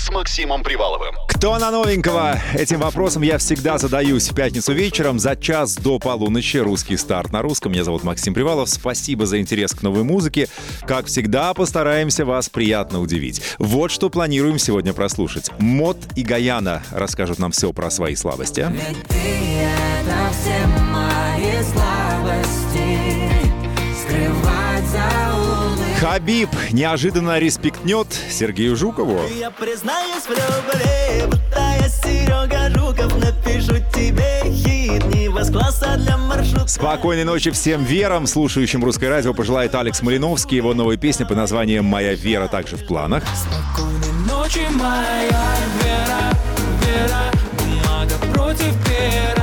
С Максимом Приваловым. Кто на новенького? Этим вопросом я всегда задаюсь в пятницу вечером за час до полуночи. Русский старт на русском. Меня зовут Максим Привалов. Спасибо за интерес к новой музыке. Как всегда, постараемся вас приятно удивить. Вот что планируем сегодня прослушать. Мод и Гаяна расскажут нам все про свои слабости. Ведь ты это все Хабиб неожиданно респектнет Сергею Жукову. Я признаюсь в любви, я Серега Жуков Напишу тебе хит, не класса для маршрута Спокойной ночи всем верам, слушающим русское радио, пожелает Алекс Малиновский. Его новая песня под названием «Моя вера» также в планах. Спокойной ночи, моя вера, вера Бумага против пера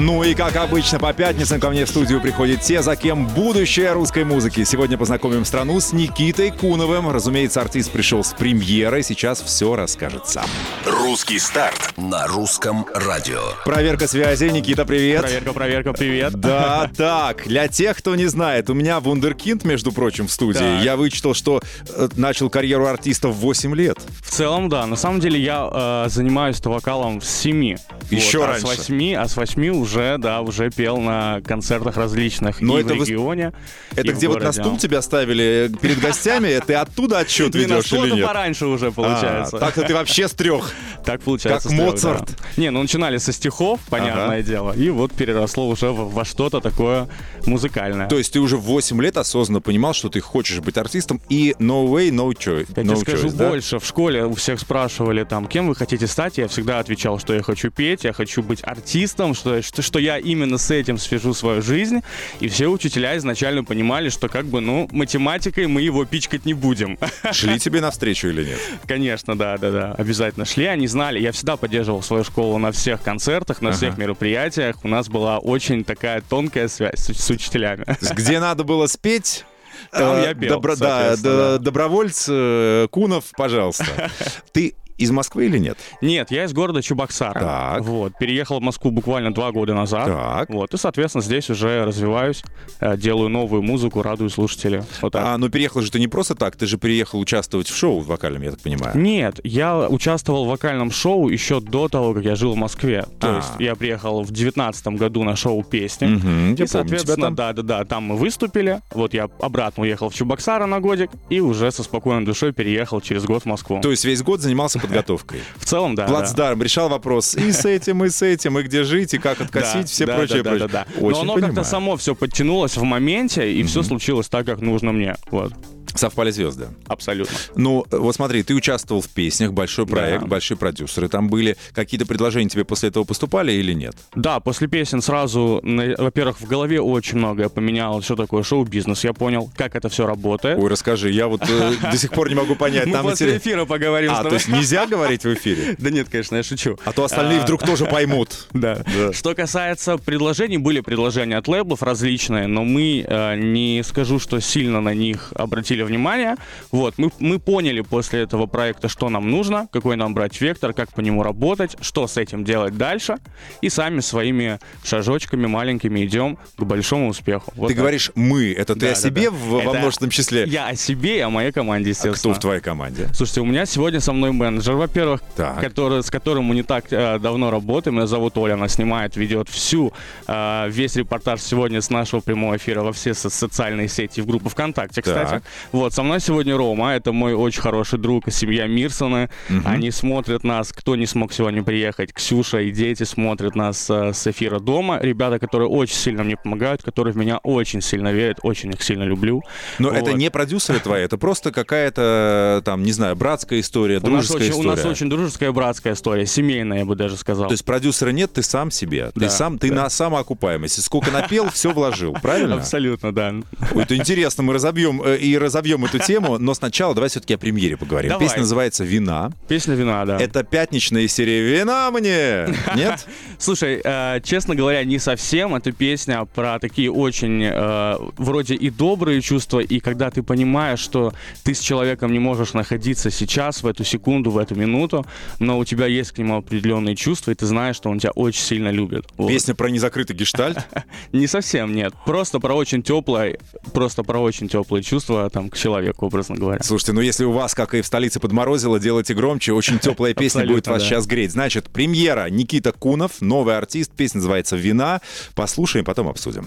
Ну и как обычно по пятницам ко мне в студию приходят те, за кем будущее русской музыки. Сегодня познакомим страну с Никитой Куновым. Разумеется, артист пришел с премьерой, сейчас все расскажет сам. Русский старт на русском радио. Проверка связи. Никита, привет. Проверка, проверка, привет. Да, так, для тех, кто не знает, у меня вундеркинд, между прочим, в студии. Так. Я вычитал, что э, начал карьеру артиста в 8 лет. В целом, да. На самом деле я э, занимаюсь вокалом с 7. Еще а раньше. С 8, а с 8 уже, да, уже пел на концертах различных Но и это в вы- регионе. Это и в где вот на стул тебя ставили перед гостями? Ты оттуда отчет ведешь или это нет? пораньше уже получается. А, так-то ты вообще с трех. Так получается. Как Моцарт. Не, ну начинали со стихов, понятное дело, и вот переросло уже во, что-то такое музыкальное. То есть ты уже в 8 лет осознанно понимал, что ты хочешь быть артистом, и no way, no choice. Я тебе скажу больше. В школе у всех спрашивали, там, кем вы хотите стать. Я всегда отвечал, что я хочу петь, я хочу быть артистом, что, что, что я именно с этим свяжу свою жизнь. И все учителя изначально понимали, что как бы, ну, математикой мы его пичкать не будем. Шли тебе навстречу или нет? Конечно, да, да, да. Обязательно шли. Они знали. Я всегда поддерживал свою школу на всех концертах, на всех мероприятиях. У нас была очень такая тонкая связь с, с учителями. Где надо было спеть, Там э, я пел, добро- да, да. добровольц э, Кунов, пожалуйста. Ты из Москвы или нет? Нет, я из города Чебоксара. Так. Вот, переехал в Москву буквально два года назад. Так. Вот, и, соответственно, здесь уже развиваюсь, э, делаю новую музыку, радую слушателей. Вот так. А, ну переехал же ты не просто так, ты же приехал участвовать в шоу вокальном, я так понимаю. Нет, я участвовал в вокальном шоу еще до того, как я жил в Москве. То А. есть я приехал в девятнадцатом году на шоу «Песни». Мгм, я И, помню соответственно, да-да-да, там мы выступили. Вот я обратно уехал в Чебоксары на годик и уже со спокойной душой переехал через год в Москву. То есть весь год занимался подготовкой. В целом, да. да. Плацдарм решал вопрос и с этим, и с этим, и где жить, и как откосить, Да, все да, прочее, да, прочее. да, да, да. Очень Но оно как-то само все подтянулось в моменте, и все случилось так, как нужно мне. Вот, Совпали звезды. абсолютно. Ну, э, вот смотри, ты участвовал в песнях, большой проект, Да. большие продюсеры там были. Какие-то предложения тебе после этого поступали или нет? Да, после песен сразу, на- во-первых, в голове очень многое поменялось, что такое шоу-бизнес. Я понял, как это все работает. Ой, расскажи, я вот э, до сих пор не могу понять. Мы после эфира поговорим А, то есть нельзя говорить в эфире? Да нет, конечно, я шучу. А то остальные А, вдруг тоже поймут. Да. Да. Что касается предложений, были предложения от лейблов различные, но мы э, не скажу, что сильно на них обратили внимание. Вот, мы, мы поняли после этого проекта, что нам нужно, какой нам брать вектор, как по нему работать, что с этим делать дальше, и сами своими шажочками маленькими идем к большому успеху. Вот Ты так. говоришь «мы», это ты Да, о себе да. в- во Это множественном числе? Я о себе и о моей команде, А естественно. кто в твоей команде? Слушайте, у меня сегодня со мной менеджер, во-первых, который, с которым мы не так э, давно работаем. Меня зовут Оля, она снимает, ведет всю, э, весь репортаж сегодня с нашего прямого эфира во все со- социальные сети, в группу ВКонтакте, кстати. Так. Вот, со мной сегодня Рома, это мой очень хороший друг, и семья Мирсона. Они смотрят нас, кто не смог сегодня приехать. Ксюша и дети смотрят нас э, с эфира дома. Ребята, которые очень сильно мне помогают, которые в меня очень сильно верят, очень их сильно люблю. Но это Вот. не продюсеры твои, это просто какая-то, там, не знаю, братская история, У нас, дружеская очень, у история. нас очень дружеская братская история, семейная, я бы даже сказал. То есть продюсера нет, ты сам себе. Ты Да, сам, ты да. на самоокупаемости. Сколько напел, все вложил, правильно? Абсолютно, да. Это интересно, мы разобьем э, и разовьем эту тему, но сначала давай все-таки о премьере поговорим. Давай. Песня называется «Вина». Песня «Вина», да. Это пятничная серия «Вина мне». Нет? Слушай, э, честно говоря, не совсем. Это песня про такие очень э, вроде и добрые чувства, и когда ты понимаешь, что ты с человеком не можешь находиться сейчас, в эту секунду, в эту минуту, но у тебя есть к нему определенные чувства, и ты знаешь, что он тебя очень сильно любит. Вот. Песня про незакрытый гештальт. Не совсем, нет. Просто про очень теплое, просто про очень теплые чувства там к человеку, образно говоря. Слушайте, ну если у вас, как и в столице подморозило, делайте громче, очень теплая песня будет вас да. сейчас греть. Значит, премьера Никита Кунов, новый артист, песня называется «Вина». Послушаем, потом обсудим.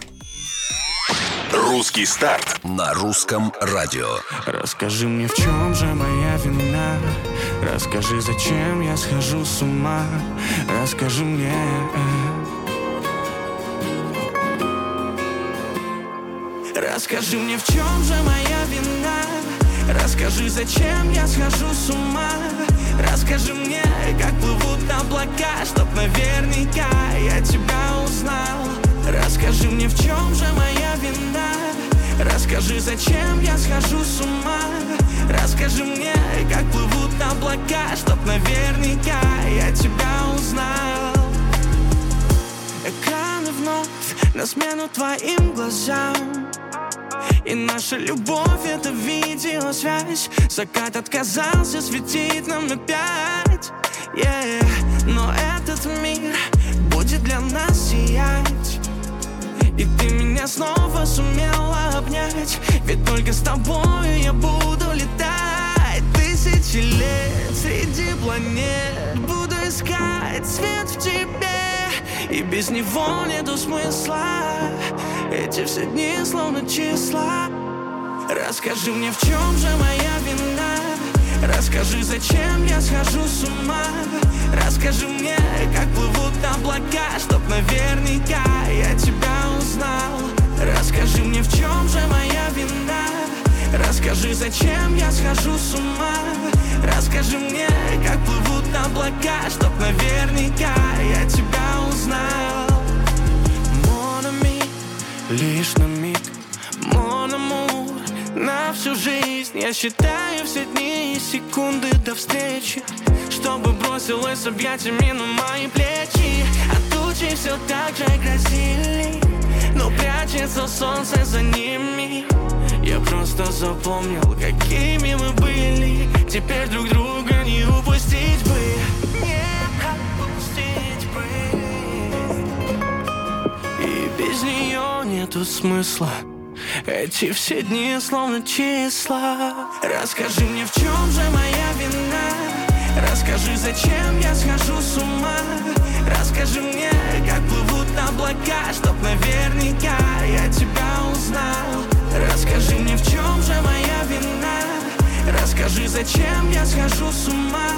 Русский старт. На русском радио. Расскажи мне, в чем же моя вина Расскажи, зачем я схожу с ума Расскажи мне Расскажи мне, в чем же моя вина? Расскажи, зачем я схожу с ума? Расскажи мне, как плывут облака Чтоб наверняка я тебя узнал. Расскажи мне, в чем же моя вина? Расскажи, зачем я схожу с ума? Расскажи мне, как плывут облака Чтоб наверняка я тебя узнал. Экраны вновь на смену твоим глазам и наша любовь — это видеосвязь. Закат отказался светить нам опять yeah. Но этот мир будет для нас сиять. И ты меня снова сумела обнять. Ведь только с тобою я буду летать. Тысячи лет среди планет. Буду искать свет в тебе. И без него нету смысла Эти все дни словно числа. Расскажи мне, в чем же моя вина? Расскажи, зачем я схожу с ума? Расскажи мне, как плывут облака Чтоб наверняка я тебя узнал. Расскажи мне, в чем же моя вина? Расскажи, зачем я схожу с ума? Расскажи мне, как плывут облака Чтоб наверняка я тебя узнал лишь на миг amour, на всю жизнь. Я считаю все дни и секунды до встречи Чтобы бросилась объятиями на мои плечи. А тучи все так же грозили Но прячется солнце за ними. Я просто запомнил, какими мы были. Теперь друг друга не упустить бы без нее нету смысла. Эти все дни словно числа. Расскажи мне, в чем же моя вина? Расскажи, зачем я схожу с ума? Расскажи мне, как плывут облака Чтоб наверняка я тебя узнал. Расскажи мне, в чем же моя вина? Расскажи, зачем я схожу с ума?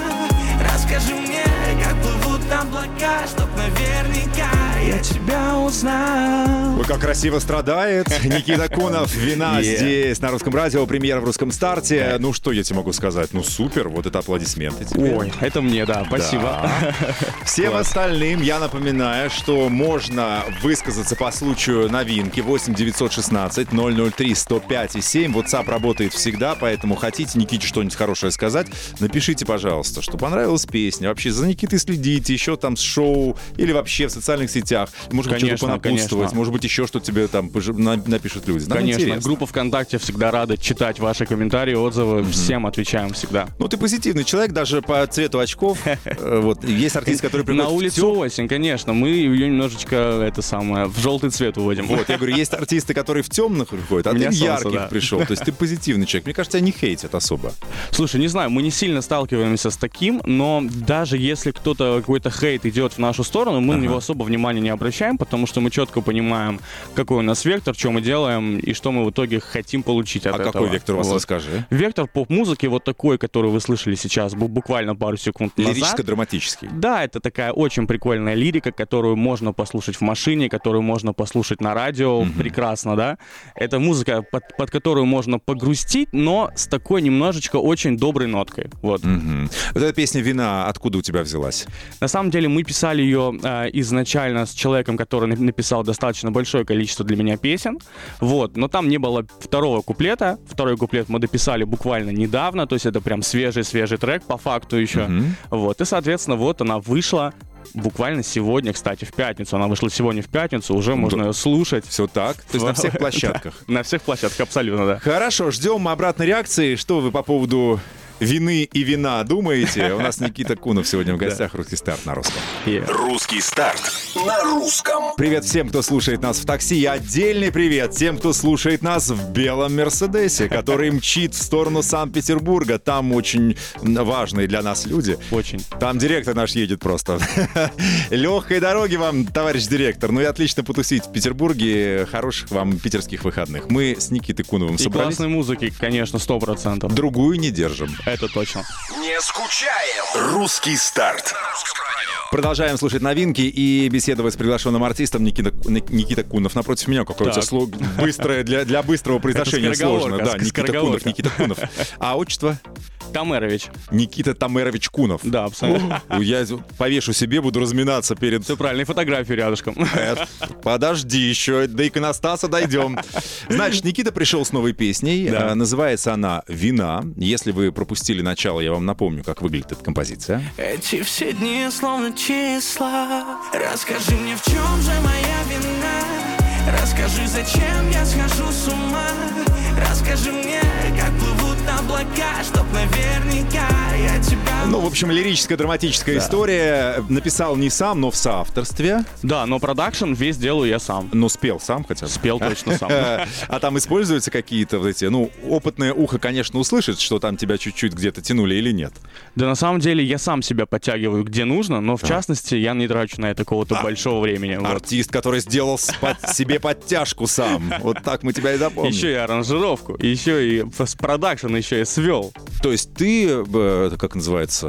Расскажи мне, как плывут облака Чтоб наверняка я тебя узнал Ой, как красиво страдает Никита Кунов. «Вина» Yeah. здесь, на русском радио, премьера в русском старте. Ну, что я тебе могу сказать? Ну, супер, вот это аплодисменты тебе. Ой, это мне, да, спасибо. Да. Всем остальным я напоминаю, что можно высказаться по случаю новинки 8 916 003 105 и 7. WhatsApp работает всегда, поэтому хотите Никите что-нибудь хорошее сказать, напишите, пожалуйста, что понравилась песня. Вообще за Никитой следите, еще там с шоу или вообще в социальных сетях. Может быть, что-то понапутствовать, может быть, еще что тебе там напишут люди. Нам Конечно, интересно. группа ВКонтакте всегда рада читать ваши комментарии, отзывы. Всем отвечаем всегда. Ну, ты позитивный человек, даже по цвету очков. Э, Вот есть артист, который приходит На улицу осень, конечно. Мы ее немножечко, это самое, в желтый цвет уводим. Вот, я говорю, есть артисты, которые в темных приходят, а ты в ярких пришел. То есть ты позитивный человек. Мне кажется, не хейтят особо. Слушай, не знаю, мы не сильно сталкиваемся с таким, но даже если кто-то какой-то хейт идет в нашу сторону, мы на него особо внимания не обращаем, потому что мы четко понимаем, какой у нас вектор, что мы делаем и что мы в итоге хотим получить от А этого. какой вектор у вас, Вот. расскажи? Вектор поп-музыки вот такой, который вы слышали сейчас, бу- буквально пару секунд назад. Лирическо-драматический. Да, это такая очень прикольная лирика, которую можно послушать в машине, которую можно послушать на радио. Прекрасно, да? Это музыка, под, под которую можно погрустить, но с такой немножечко очень доброй ноткой. Вот. Мгм. Вот эта песня «Вина» откуда у тебя взялась? На самом деле мы писали ее э, изначально с человеком, который на- написал достаточно большое количество для меня песен, вот, но там не было второго куплета. Второй куплет мы дописали буквально недавно, то есть это прям свежий-свежий трек по факту еще. Вот, и, соответственно, вот она вышла буквально сегодня, кстати, в пятницу. Она вышла сегодня в пятницу, уже можно ее слушать. Все так. То есть на всех площадках. На всех площадках, абсолютно, да. Хорошо, ждем обратной реакции. Что вы по поводу вины и вина думаете? У нас Никита Кунов сегодня в гостях. Русский старт на русском. Русский старт на русском. Привет всем, кто слушает нас в такси. И отдельный привет тем, кто слушает нас в белом Мерседесе, который мчит в сторону Санкт-Петербурга. Там очень важные для нас люди. Очень. Там директор наш едет просто. Легкой дороги вам, товарищ директор. Ну и отлично потусить в Петербурге. Хороших вам питерских выходных. Мы с Никитой Куновым И собрались. классной музыки, конечно, сто процентов. Другую не держим. Это точно. Не скучаем. Русский старт. Продолжаем слушать новинки и беседовать с приглашенным артистом Никита, Никита Кунов. Напротив меня какое-то слово быстрое для, для быстрого произношения сложно. Да, Никита Кунов. Никита Кунов. А отчество? Тамерович. Никита Тамерович Кунов. Да, абсолютно. Ну, Я повешу себе, буду разминаться перед... Все правильно, и фотографию рядышком. Э, Подожди еще, до иконостаса дойдем. Значит, Никита пришел с новой песней. Да. Э, Называется она «Вина». Если вы пропустили начало, я вам напомню, как выглядит эта композиция. Эти все дни словно числа Расскажи мне, в чем же моя вина Расскажи, зачем я схожу с ума Расскажи мне, как плывут облака Чтоб наверняка я тебя Ну, в общем, лирическая, драматическая история. Написал не сам, но в соавторстве. Да, но продакшн весь делаю я сам. Но спел сам хотя бы. Спел точно сам. А там используются какие-то вот эти, ну, опытное ухо, конечно, услышит, что там тебя чуть-чуть где-то тянули или нет. Да на самом деле я сам себя подтягиваю где нужно, но в частности я не трачу на это какого-то большого времени. Артист, который сделал себе подтяжку сам. Вот так мы тебя и запомнили. Еще и аранжировку, еще и продакшн еще и свел. То есть ты, э, как называется,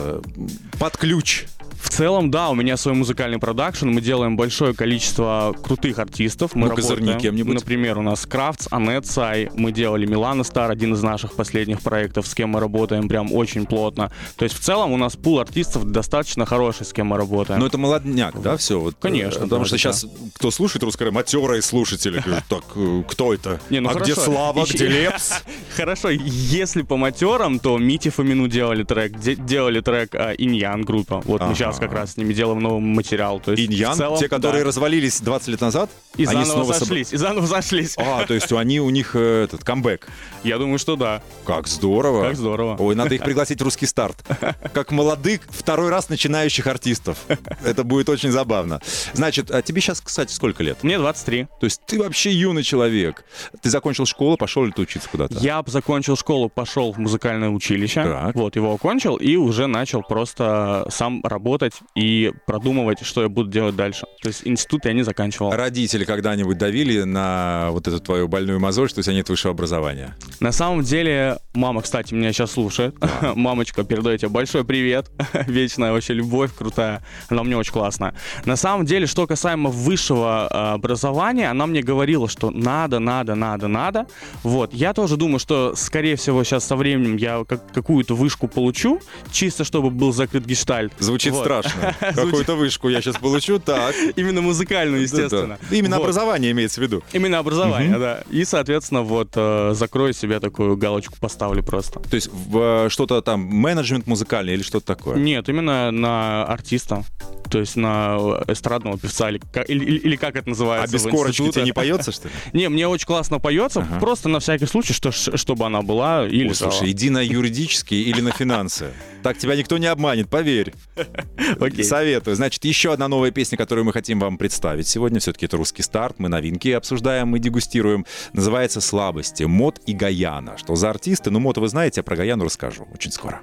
под ключ. В целом, да, у меня свой музыкальный продакшн, мы делаем большое количество крутых артистов. Мы Ну, работаем, кем-нибудь. Например, у нас Кравц, Анет Сай, мы делали Милана Стар, один из наших последних проектов, с кем мы работаем прям очень плотно. То есть в целом у нас пул артистов достаточно хороший, с кем мы работаем. Но это молодняк, да, все? Вот, Конечно, э, Потому да, что да. сейчас, кто слушает русское, матерые слушатели так, э, кто это? Не, ну а где хорошо. Слава, Ещё- где Лепс? Хорошо, если по матерам, то Мити Фомину делали трек, де- делали трек а, Иньян группа. Вот мы сейчас как раз с ними делаем новый материал. То есть, Иньян, в целом, те, которые да. развалились 20 лет назад, И они заново снова собра- зашлись, и заново зашлись. А, то есть они у них э, этот камбэк. Я думаю, что да. Как здорово. Как здорово. Ой, надо их пригласить в русский старт. Как молодых, второй раз начинающих артистов. Это будет очень забавно. Значит, а тебе сейчас, кстати, сколько лет? Мне 23. То есть ты вообще юный человек. Ты закончил школу, пошел ли ты учиться куда-то? Я закончил школу, пошел в музыкальное училище. Так. Вот, его окончил и уже начал просто сам работать и продумывать, что я буду делать дальше. То есть институт я не заканчивал. Родители когда-нибудь давили на вот эту твою больную мозоль, что у тебя нет высшего образования? На самом деле, мама, кстати, меня сейчас слушает. Мамочка, передаю тебе большой привет. Вечная вообще любовь крутая. Она мне очень классная. На самом деле, что касаемо высшего э, образования, она мне говорила, что надо, надо, надо, надо. Вот. Я тоже думаю, что, скорее всего, сейчас со временем я как- какую-то вышку получу, чисто чтобы был закрыт гештальт. Звучит Вот. Страшно. Какую-то вышку я сейчас получу, так. Именно музыкальную, естественно. Именно образование имеется в виду. Именно образование, да. И, соответственно, вот э, закрою себе такую галочку, поставлю просто. То есть э, что-то там, менеджмент музыкальный или что-то такое? Нет, именно на артиста. То есть на эстрадного певца, или, или, или- как это А называется без в корочки тебе не поется, что ли? Не, мне очень классно поется, Ага. просто на всякий случай, что, чтобы она была или Ой, слушай, иди на юридические или на финансы. Так тебя никто не обманет, поверь. Окей. Советую. Значит, еще одна новая песня, которую мы хотим вам представить сегодня. Все-таки это русский старт. Мы новинки обсуждаем и дегустируем. Называется «Слабости». Мод и Гаяна. Что за артисты? Ну, Мод вы знаете, а про Гаяну расскажу очень скоро.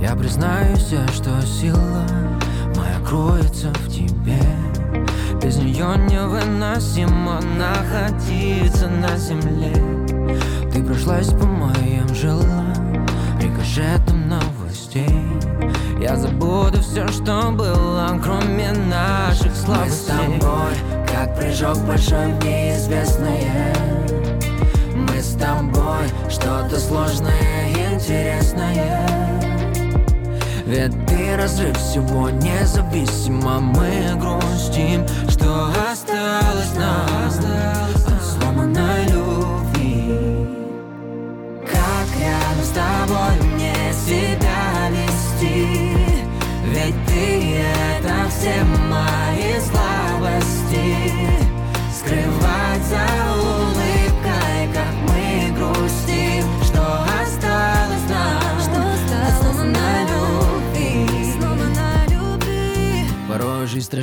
Я признаюсь, что сила кроется в тебе. Без нее невыносимо находиться на земле. Ты прошлась по моим жилам, рикошетом новостей. Я забуду все, что было, кроме наших слабостей. Мы с тобой, как прыжок большой в неизвестное. Мы с тобой, что-то сложное, интересное ведь ты разрыв всего независимо. Мы грустим, что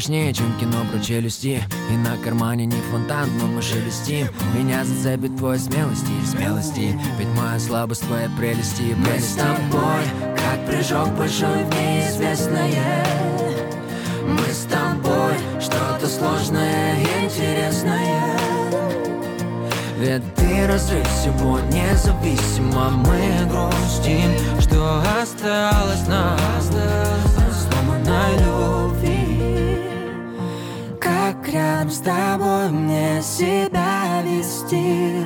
страшнее, чем кино про челюсти. И на кармане не фонтан, но мы шелестим Меня зацепит твой смелости и смелости. Ведь моя слабость твоя прелести Мы с тобой, как прыжок большой в неизвестное. Мы с тобой, что-то сложное и интересное. Ведь ты разрыв всего независимо. Мы грустим, что осталось нас. Сломанной любви рядом с тобой мне себя вести.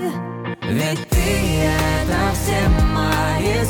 Ведь ты это все мои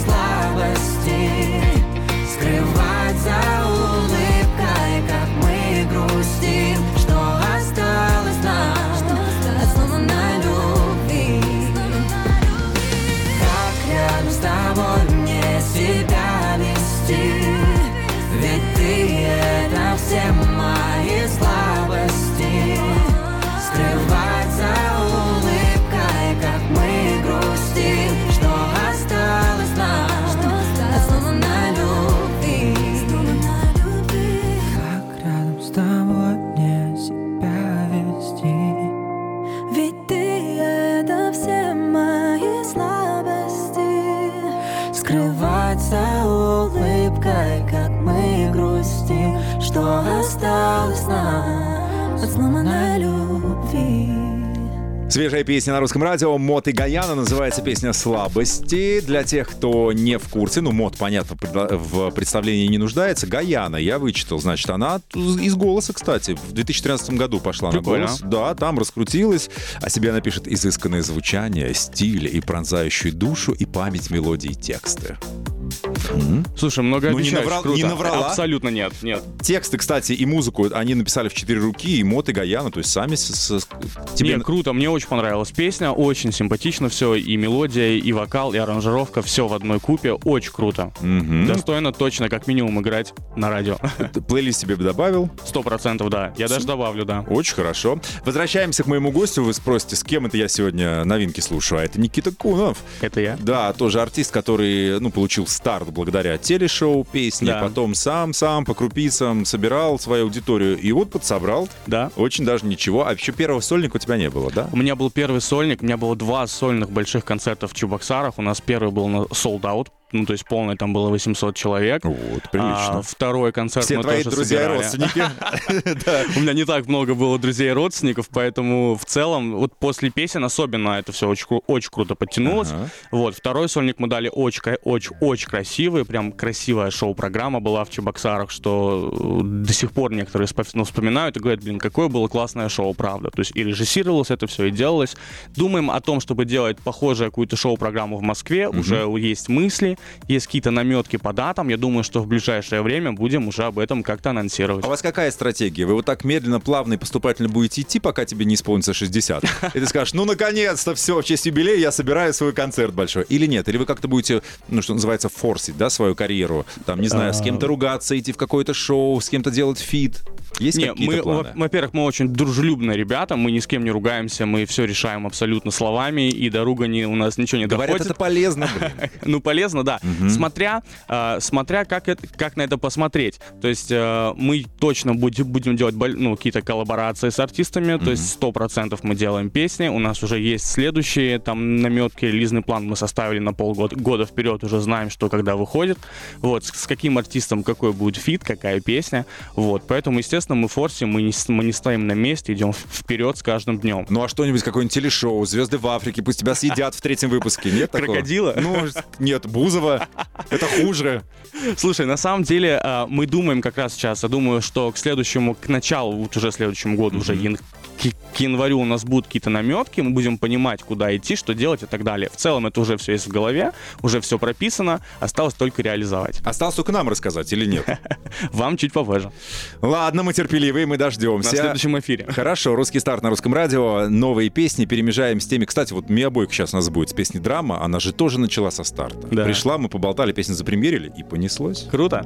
песня на русском радио Мот и Гаяна называется песня «Слабости». Для тех, кто не в курсе, ну, Мот, понятно, в представлении не нуждается. Гаяна, я вычитал, значит, она из «Голоса», кстати, в 2013 году пошла Прикольно. на «Голос». Да, там раскрутилась. О себе она пишет изысканное звучание, стиль и пронзающую душу и память мелодии и тексты. Слушай, много Ну, не наврал- круто. не наврала? Абсолютно нет, нет. Тексты, кстати, и музыку они написали в четыре руки, и Мот, и Гаяна, то есть сами с- с- тебе... Не, круто, мне очень понравилась песня, очень симпатично все, и мелодия, и вокал, и аранжировка, все в одной купе, очень круто. Мгм. Достойно точно как минимум играть на радио. Плейлист себе бы добавил. Сто процентов, да. Я даже добавлю, да. Очень хорошо. Возвращаемся к моему гостю. Вы спросите, с кем это я сегодня новинки слушаю? А это Никита Кунов. Это я. Да, тоже артист, который, ну, получил старт благодаря телешоу, песни, Да. потом сам-сам по крупицам собирал свою аудиторию, и вот подсобрал. Да. Очень даже ничего. А еще первого сольника у тебя не было, да? У меня был первый сольник, у меня было два сольных больших концерта в Чебоксарах. У нас первый был на sold out, ну, то есть полный, там было 800 человек. Вот, прилично. А второй концерт Все мы твои тоже друзья собирали. и родственники. У меня не так много было друзей и родственников, поэтому в целом, вот после песен особенно это все очень, кру- очень круто подтянулось. Вот, второй сольник мы дали очень, кра- очень, очень красивый, прям красивая шоу-программа была в Чебоксарах, что э, до сих пор некоторые ну, вспоминают и говорят, блин, какое было классное шоу, правда. То есть и режиссировалось это все, и делалось. Думаем о том, чтобы делать похожую какую-то шоу-программу в Москве. Уже есть мысли, есть какие-то наметки по датам. Я думаю, что в ближайшее время будем уже об этом как-то анонсировать. А у вас какая стратегия? Вы вот так медленно, плавно и поступательно будете идти, пока тебе не исполнится 60? И ты скажешь, ну, наконец-то, все, в честь юбилея я собираю свой концерт большой. Или нет? Или вы как-то будете, ну, что называется, форсить, да, свою карьеру? Там, не знаю, с кем-то ругаться, идти в какое-то шоу, с кем-то делать фит? Есть Не, какие-то мы, во-первых, мы очень дружелюбные ребята, мы ни с кем не ругаемся, мы все решаем абсолютно словами, и до ругани у нас ничего не Говорят, доходит. это полезно. Ну, полезно, да. Смотря, э, смотря как, это, как на это посмотреть. То есть э, мы точно будем, будем делать ну, какие-то коллаборации с артистами, то есть сто процентов мы делаем песни, у нас уже есть следующие там наметки, релизный план мы составили на полгода года вперед, уже знаем, что когда выходит. Вот, с, с каким артистом какой будет фит, какая песня. Вот, поэтому, естественно, мы форсим, мы не, мы не стоим на месте, идем вперед с каждым днем. Ну а что-нибудь, какое-нибудь телешоу, «Звезды в Африке», пусть тебя съедят в третьем выпуске, нет такого? Крокодила? Ну, нет, Бузова, это хуже. Слушай, на самом деле а, мы думаем как раз сейчас, я думаю, что к следующему, к началу, вот уже следующему году, уже к, к январю у нас будут какие-то наметки, мы будем понимать, куда идти, что делать и так далее. В целом это уже все есть в голове, уже все прописано, осталось только реализовать. Осталось только нам рассказать или нет? Вам чуть попозже, Ладно, мы терпеливые, мы на дождемся. следующем эфире. Хорошо, русский старт на русском радио, новые песни перемежаем с теми. Кстати, вот Миабойка сейчас у нас будет с песней «Драма», она же тоже начала со старта. Да. Пришла, мы поболтали, песню запремьерили, и понеслось. Круто.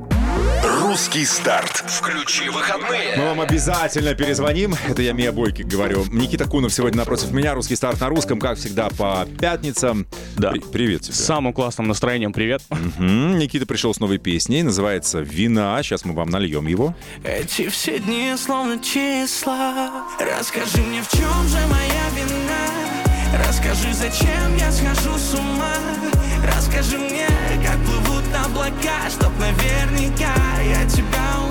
Русский старт. Включи выходные. Мы вам обязательно перезвоним. Это я Мия Бойкик говорю. Никита Кунов сегодня напротив меня. Русский старт на русском, как всегда, по пятницам. Да. При- привет тебе. С самым классным настроением привет. Мгм. Никита пришел с новой песней. Называется «Вина». Сейчас мы вам нальем его. Эти все дни словно числа Расскажи мне, в чем же моя вина Расскажи, зачем я схожу с ума Расскажи мне, как плывут облака Чтоб наверняка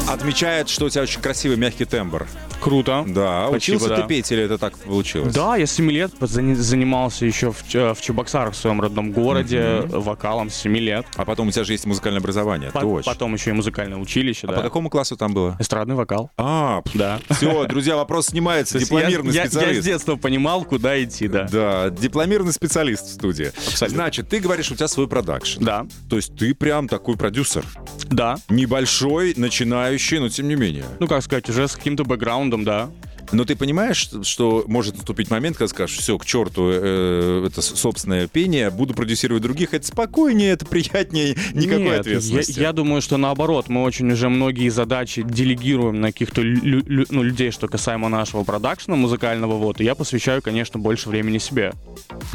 Отмечает, что у тебя очень красивый мягкий тембр. Круто. Да, Спасибо, учился да. ты петь или это так получилось? Да, я с 7 лет зани- занимался еще в, в Чебоксарах, в своем родном городе, вокалом с 7 лет. А потом у тебя же есть музыкальное образование. По- Точно. Потом еще и музыкальное училище, А да. по какому классу там было? Эстрадный вокал. А, Да. все, друзья, вопрос снимается. Дипломированный я, я- специалист. с детства понимал, куда идти, да. Да, дипломированный специалист в студии. Значит, ты говоришь, у тебя свой продакшн. Да, То есть ты прям такой продюсер. да. Небольшой, начинающий, но тем не менее. Ну, как сказать, уже с каким-то бэкграундом, да. Но ты понимаешь, что- может наступить момент, когда скажешь, все, к черту, э, это собственное пение, буду продюсировать других, это спокойнее, это приятнее, никакой Нет, ответственности. Я, я думаю, что наоборот, мы очень уже многие задачи делегируем на каких-то лю- лю- ну, людей, что касаемо нашего продакшена музыкального, вот, и я посвящаю, конечно, больше времени себе,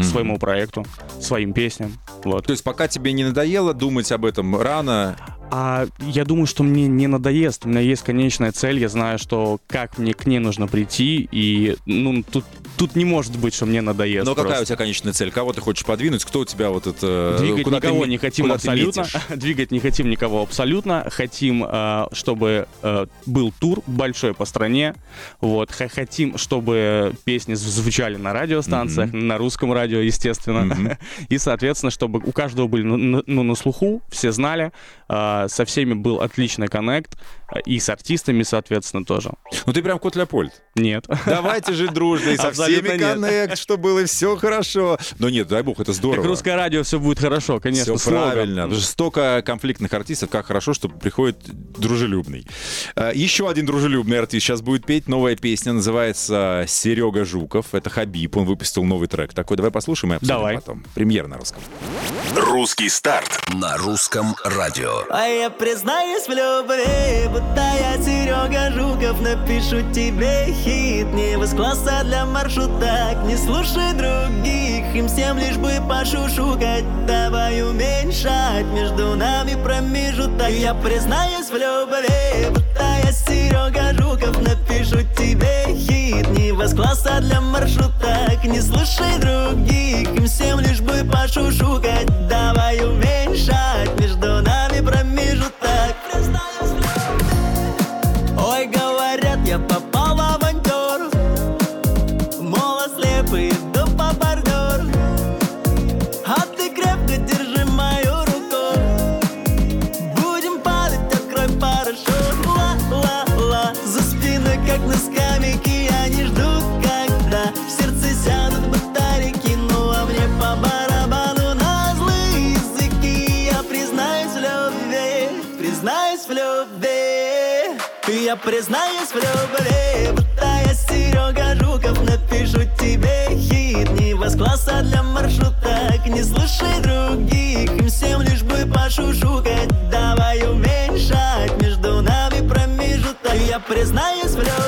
своему проекту, своим песням, вот. То есть пока тебе не надоело думать об этом рано, А я думаю, что мне не надоест. У меня есть конечная цель. Я знаю, что как мне к ней нужно прийти. И ну тут, тут не может быть, что мне надоест. но какая у просто. тебя конечная цель? Кого ты хочешь подвинуть? Кто у тебя вот это... Двигать куда ты никого ме- не хотим куда ты абсолютно. Двигать не хотим никого абсолютно. Хотим, э, чтобы э, был тур большой по стране. Вот. Хотим, чтобы песни зв- звучали на радиостанциях, на русском радио, естественно. И, соответственно, чтобы у каждого были ну, на- ну, на слуху, все знали. э, Со всеми был отличный коннект. И с артистами, соответственно, тоже. Ну ты прям кот Леопольд. Нет. Давайте жить дружно и со всеми коннект, что было все хорошо. Но нет, дай бог, это здорово. Как русское радио, все будет хорошо, конечно. Все правильно. Столько конфликтных артистов, как хорошо, что приходит дружелюбный. Э, Еще один дружелюбный артист сейчас будет петь. Новая песня называется «Серега Жуков». Это Хабиб, он выпустил новый трек такой. Давай послушаем и обсудим Давай. потом. Премьер на русском. Русский старт. На русском радио. А я признаюсь в любви, будто я Серега Жуков. Напишу тебе хит, не из для маршруток Не слушай других, им всем лишь бы пошушукать. Давай уменьшать между нами промежуток. Я признаюсь в любви, будто я Серега Жуков. Напишу тебе хит, не из для маршруток Не слушай других, им всем лишь бы пошушукать. Давай уменьшать признаюсь в любви я Серега Жуков Напишу тебе хит. Не из класса для маршруток Не слушай других Им всем лишь бы пошушукать. Давай уменьшать между нами промежуток. Я признаюсь в любви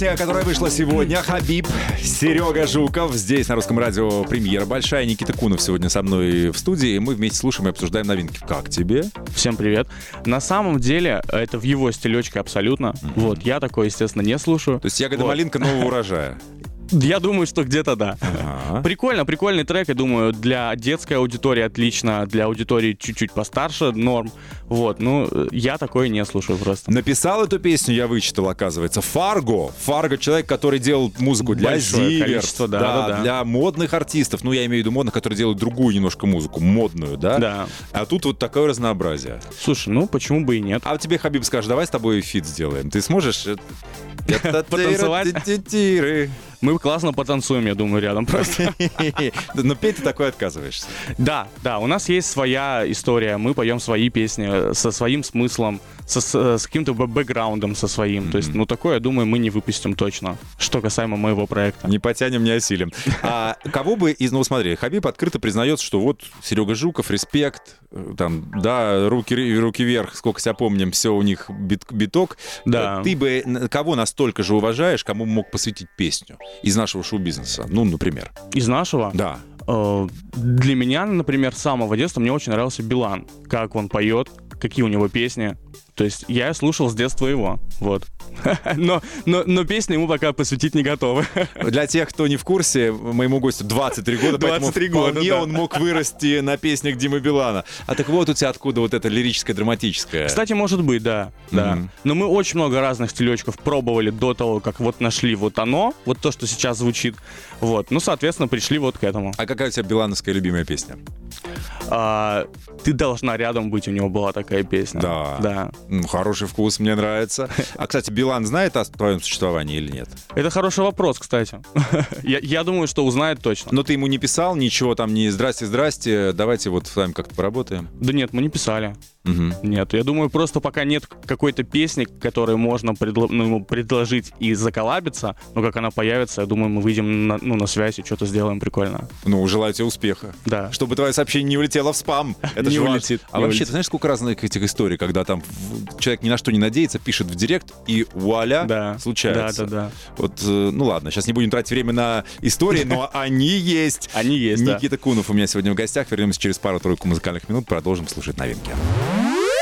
Песня, которая вышла сегодня, Хабиб, Серега Жуков. Здесь на русском радио премьера большая. Никита Кунов сегодня со мной в студии. Мы вместе слушаем и обсуждаем новинки. Как тебе? Всем привет. На самом деле, это в его стилечке абсолютно. Вот, я такое, естественно, не слушаю. То есть ягода Вот. малинка нового урожая. Я думаю, что где-то да. Ага. Прикольно, прикольный трек, я думаю, для детской аудитории отлично, для аудитории чуть-чуть постарше норм. Вот, ну, я такое не слушаю просто. Написал эту песню, я вычитал, оказывается, Фарго. Фарго человек, который делал музыку для количество, да, да, да. для модных артистов. Ну, я имею в виду модных, которые делают другую немножко музыку, модную, да? Да. А тут вот такое разнообразие. Слушай, ну почему бы и нет? А тебе Хабиб скажет, давай с тобой фит сделаем. Ты сможешь? Потанцевать? Мы классно потанцуем, я думаю, рядом просто. Но петь ты такой отказываешься. Да, да, у нас есть своя история, мы поем свои песни со своим смыслом, со, с, с каким-то бэ- бэкграундом со своим. То есть, ну, такое, я думаю, мы не выпустим точно, что касаемо моего проекта. Не потянем, не осилим. А кого бы из... Ну, смотри, Хабиб открыто признается, что вот Серега Жуков, респект, э, там, да, руки, руки вверх, сколько себя помним, все у них бит, биток. Да. Э, Ты бы кого настолько же уважаешь, кому мог посвятить песню из нашего шоу-бизнеса? Ну, например. Из нашего? Да. Э, Для меня, например, с самого детства мне очень нравился Билан. Как он поет, какие у него песни. То есть я слушал с детства его. Вот. Но, но, но песни ему пока посвятить не готовы. Для тех, кто не в курсе, моему гостю 23 года, 23 поэтому года, вполне да. он мог вырасти на песнях Димы Билана. А так вот у тебя откуда вот это лирическое, драматическое? Кстати, может быть, да. да. Мгм. Но мы очень много разных стилечков пробовали до того, как вот нашли вот оно, вот то, что сейчас звучит. Вот. Ну, соответственно, пришли вот к этому. А какая у тебя билановская любимая песня? А, ты должна рядом быть, у него была такая песня. Да. Да. М, Хороший вкус, мне нравится. А, кстати, Билан знает о твоем существовании или нет? Это хороший вопрос, кстати. я, я думаю, что узнает точно. Но ты ему не писал ничего там, не «Здрасте, здрасте, давайте вот с вами как-то поработаем». Да нет, мы не писали. Мгм. Нет, я думаю, просто пока нет какой-то песни, которой можно предло- ну, ему предложить и заколабиться, но как она появится, я думаю, мы выйдем на, ну, на связь и что-то сделаем прикольно. Ну, желаю тебе успеха. Да. Чтобы твое сообщение не улетело в спам. Это Не же улетит, А вообще, ты знаешь, сколько разных этих историй, когда там в- человек ни на что не надеется, пишет в директ, и вуаля, Да. случается. Да, да, да. Вот, э, ну ладно, сейчас не будем тратить время на истории, но они есть. Они есть. Никита Кунов у меня сегодня в гостях. Вернемся через пару-тройку музыкальных минут, продолжим слушать новинки.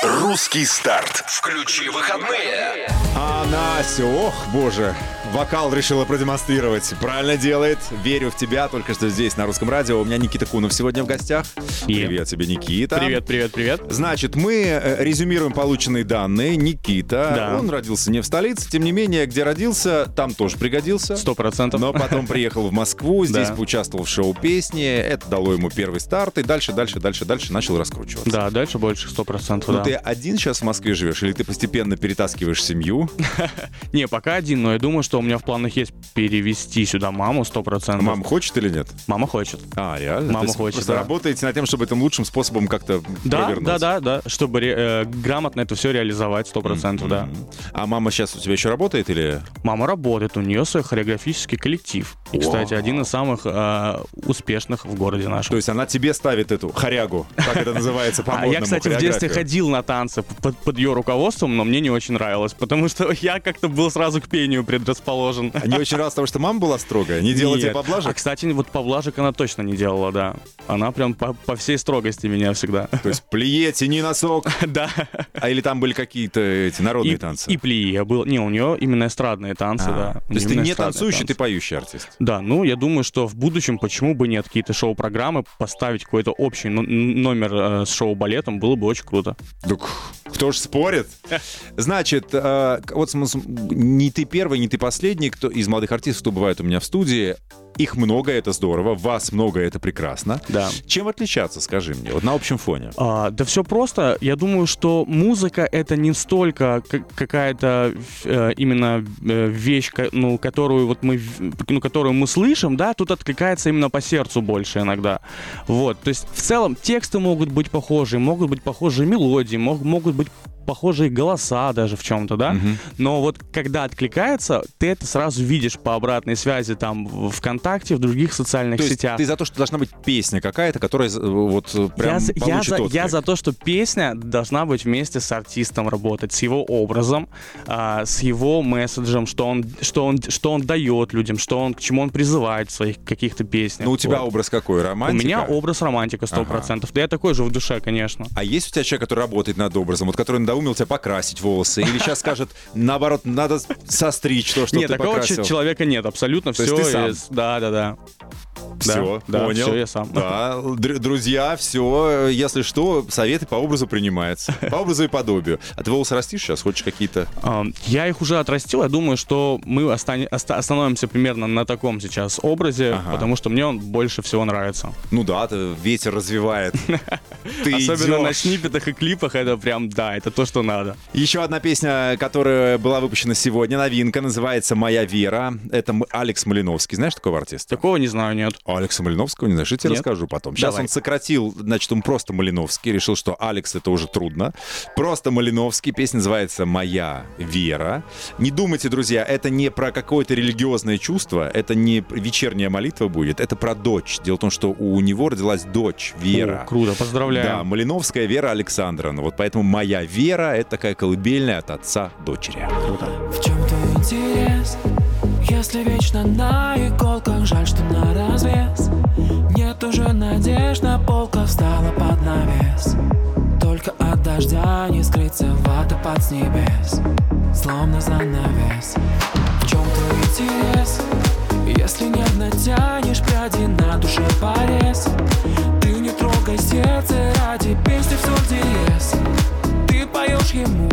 Русский старт. Включи выходные. А Настя, ох, боже, вокал решила продемонстрировать. Правильно делает. Верю в тебя. Только что здесь, на русском радио. У меня Никита Кунов сегодня в гостях. И- Привет тебе, Никита. Привет, привет, привет. Значит, мы э, резюмируем полученные данные. Никита, Да. он родился не в столице, тем не менее, где родился, там тоже пригодился. Сто процентов. Но потом приехал в Москву, здесь Да. поучаствовал в шоу песни. Это дало ему первый старт, и дальше, дальше, дальше, дальше начал раскручиваться. Да, дальше больше сто процентов, Ну да. Ты один сейчас в Москве живешь, или ты постепенно перетаскиваешь семью? Не, пока один, но я думаю, что у меня в планах есть перевести сюда маму сто процентов. Мама хочет или нет? Мама хочет. А, реально? Мама То хочет, Просто да. работаете над тем, чтобы этим лучшим способом как-то Да, провернуть. да, да, да, чтобы э, грамотно это все реализовать сто процентов, да. А мама сейчас у тебя еще работает или... Мама работает, у нее свой хореографический коллектив. И, кстати, один из самых э, успешных в городе То нашем. есть она тебе ставит эту хорягу, как это называется по А я, кстати, в детстве ходил на танцы под, под ее руководством, но мне не очень нравилось, потому что я как-то был сразу к пению предрасположен. Не очень раз, потому что мама была строгая, не делала тебе поблажек. А, кстати, вот поблажек она точно не делала, да. Она прям по, по всей строгости меня всегда. То есть плие, тяни носок. Да. А или там были какие-то эти народные И, танцы? и плие был. Не, у нее именно эстрадные танцы, А, да. То есть ты не танцующий, ты танцы. поющий артист. Да, ну, я думаю, что в будущем, почему бы нет, какие-то шоу-программы, поставить какой-то общий номер э, с шоу-балетом, было бы очень круто. Так кто ж спорит? Значит, э, вот не ты первый, не ты последний, кто из молодых артистов, кто бывает у меня в студии. Их много, это здорово, вас много, это прекрасно. Да. Чем отличаться, скажи мне, вот на общем фоне? А, да все просто. Я думаю, что музыка это не столько какая-то э, именно э, вещь, ну, которую вот мы, ну, которую мы слышим, да, тут откликается именно по сердцу больше иногда. Вот, то есть в целом тексты могут быть похожи, могут быть похожие мелодии, мог- могут быть похожие голоса даже в чем-то, да. Но вот когда откликается, ты это сразу видишь по обратной связи там ВКонтакте ВКонтакте, в других социальных То есть сетях. ты за то, что должна быть песня какая-то, которая э, вот э, прям я, я, за, я за то, что песня должна быть вместе с артистом работать, с его образом, а, с его месседжем, что он, что он, что он дает людям, что он, к чему он призывает в своих каких-то песнях. Ну, у тебя Вот. образ какой? У Романтика? меня образ романтика 100%. Да я такой же в душе, конечно. А есть у тебя человек, который работает над образом, вот который надоумил тебя покрасить волосы? Или сейчас скажет, наоборот, надо состричь то, что нет, ты такого покрасил? ч- человека нет, абсолютно То есть все. ты сам? Да, да. Все, да, понял. всё, я сам. Да, др- друзья, все, если что, советы по образу принимаются. По образу и подобию. А ты волосы растишь сейчас? Хочешь какие-то? А, Я их уже отрастил, я думаю, что мы остановимся примерно на таком сейчас образе, Ага. потому что мне он больше всего нравится. Ну да, ветер развивает. Ты Особенно на идёшь. сниппетах и клипах, это прям, да, это то, что надо. Еще одна песня, которая была выпущена сегодня, новинка, называется «Моя вера». Это Алекс Малиновский. Знаешь такого артиста? Такого не знаю, нет. Алекса Малиновского не знаешь? Я тебе Нет. расскажу потом. Сейчас Давай. он сократил, значит, он просто Малиновский. Решил, что Алекс это уже трудно. Просто Малиновский. Песня называется «Моя вера». Не думайте, друзья, это не про какое-то религиозное чувство, это не вечерняя молитва будет, это про дочь. Дело в том, что у него родилась дочь Вера. О, круто, поздравляю. Да, Малиновская Вера Александровна. Вот поэтому «Моя вера» — это такая колыбельная от отца дочери. В чем твой интерес? Если вечно на иголках, жаль, что на развес. Нет уже надежд, на полках встала под навес. Только от дождя не скрыться водопад с небес. Словно занавес. В чем твой интерес? Если нервно тянешь пряди на душе порез. Ты не трогай сердце ради песни в соль Ты поешь ему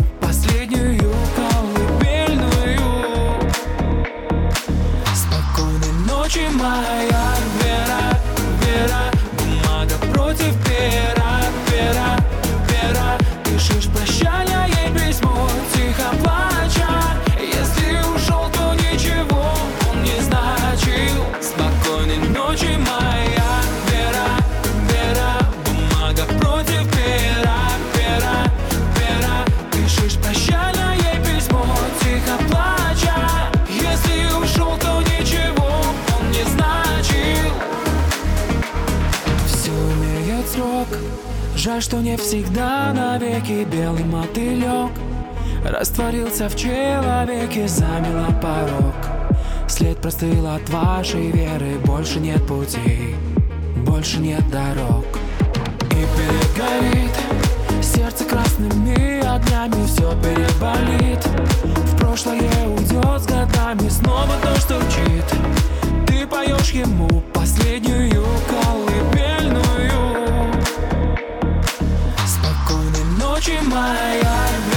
Жаль, что не всегда навеки белый мотылек Растворился в человеке, замела порог. След простыл от вашей веры Больше нет путей, больше нет дорог. И перегорит Сердце красными огнями Все переболит. В прошлое уйдет с годами Снова дождь стучит. Ты поешь ему последнюю ночи, моя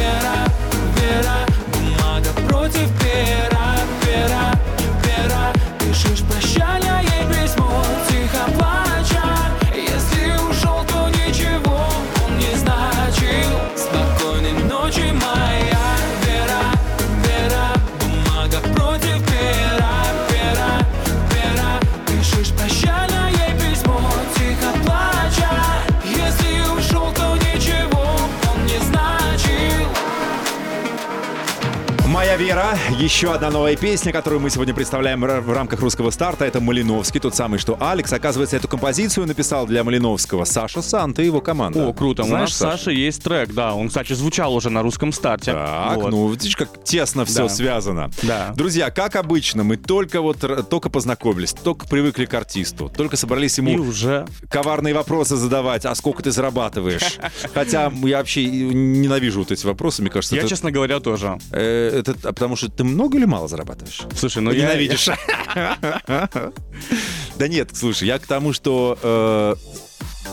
вера» — еще одна новая песня, которую мы сегодня представляем в рамках русского старта. Это Малиновский, тот самый, что Алекс. Оказывается, эту композицию написал для Малиновского Саша Санта и его команда. О, круто. У Знаешь, нас с Сашей есть трек, да. Он, кстати, звучал уже на русском старте. Так, Вот. ну видишь, как тесно все Да. связано. Да. Друзья, как обычно, мы только вот только познакомились, только привыкли к артисту, только собрались И ему уже коварные вопросы задавать, а сколько ты зарабатываешь? Хотя я вообще ненавижу вот эти вопросы, мне кажется, Я, честно говоря, тоже. э, это а потому что ты много или мало зарабатываешь? Слушай, ну я... Ненавидишь. Да нет, слушай, я к тому, что э,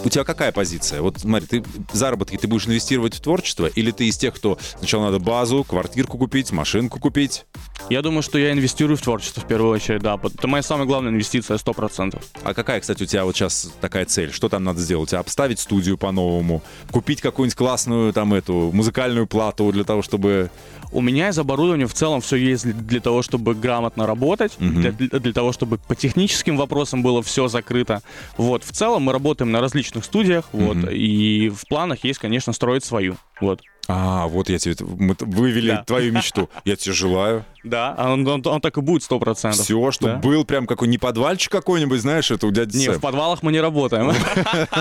у тебя какая позиция? Вот смотри, ты заработки ты будешь инвестировать в творчество, или ты из тех, кто сначала надо базу, квартирку купить, машинку купить? Я думаю, что я инвестирую в творчество в первую очередь, да. Это моя самая главная инвестиция, 100%. А какая, кстати, у тебя вот сейчас такая цель? Что там надо сделать? Обставить студию по-новому? Купить какую-нибудь классную там эту музыкальную плату для того, чтобы... У меня из оборудования в целом все есть для- того, чтобы грамотно работать, для, для- для того, чтобы по техническим вопросам было все закрыто. Вот, в целом мы работаем на различных студиях, вот, и в планах есть, конечно, строить свою. Вот. А, вот я тебе... Мы вывели Да. твою мечту. Я тебе желаю. Да, а он, он, он так и будет сто процентов. Все, что Да? был прям какой не подвальчик какой-нибудь, знаешь, это у дяди Не, Сэм. в подвалах мы не работаем.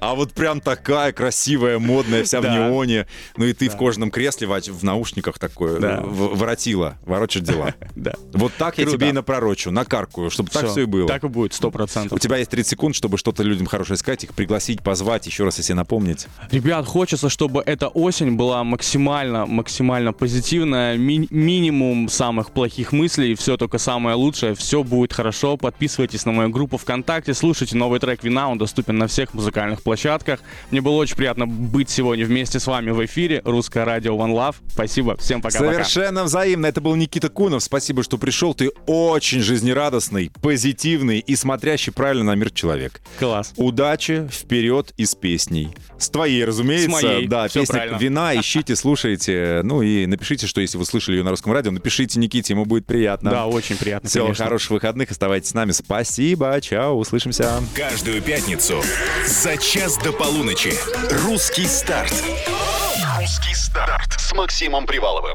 А вот прям такая красивая, модная, вся в неоне. Ну и ты в кожаном кресле, в, наушниках такое, в- воротила, ворочишь дела. Да. Вот так я тебе и напророчу, накаркую, чтобы так все и было. Так и будет, сто У процентов. тебя есть 30 секунд, чтобы что-то людям хорошее сказать, их пригласить, позвать, еще раз, если напомнить. Ребят, хочется, чтобы эта осень была максимально, максимально позитивная, ми- минимум самых плохих мыслей, все только самое лучшее, все будет хорошо. Подписывайтесь на мою группу ВКонтакте, слушайте новый трек Вина, он доступен на всех музыкальных площадках. Мне было очень приятно быть сегодня вместе с вами в эфире. Русское радио One Love. Спасибо, всем пока-пока. Совершенно взаимно. Это был Никита Кунов. Спасибо, что пришел. Ты очень жизнерадостный, позитивный и смотрящий правильно на мир человек. Класс. Удачи, вперед и с песней. С твоей, разумеется. С моей, Да, всё песня правильно. «Вина». Ищите, слушайте. Ну и напишите, что если вы слышали ее на русском радио, напишите Никите, ему будет приятно. Да, очень приятно, Всего конечно. хороших выходных. Оставайтесь с нами. Спасибо. Чао. Услышимся. Каждую пятницу за час до полуночи. Русский старт. Русский старт с Максимом Приваловым.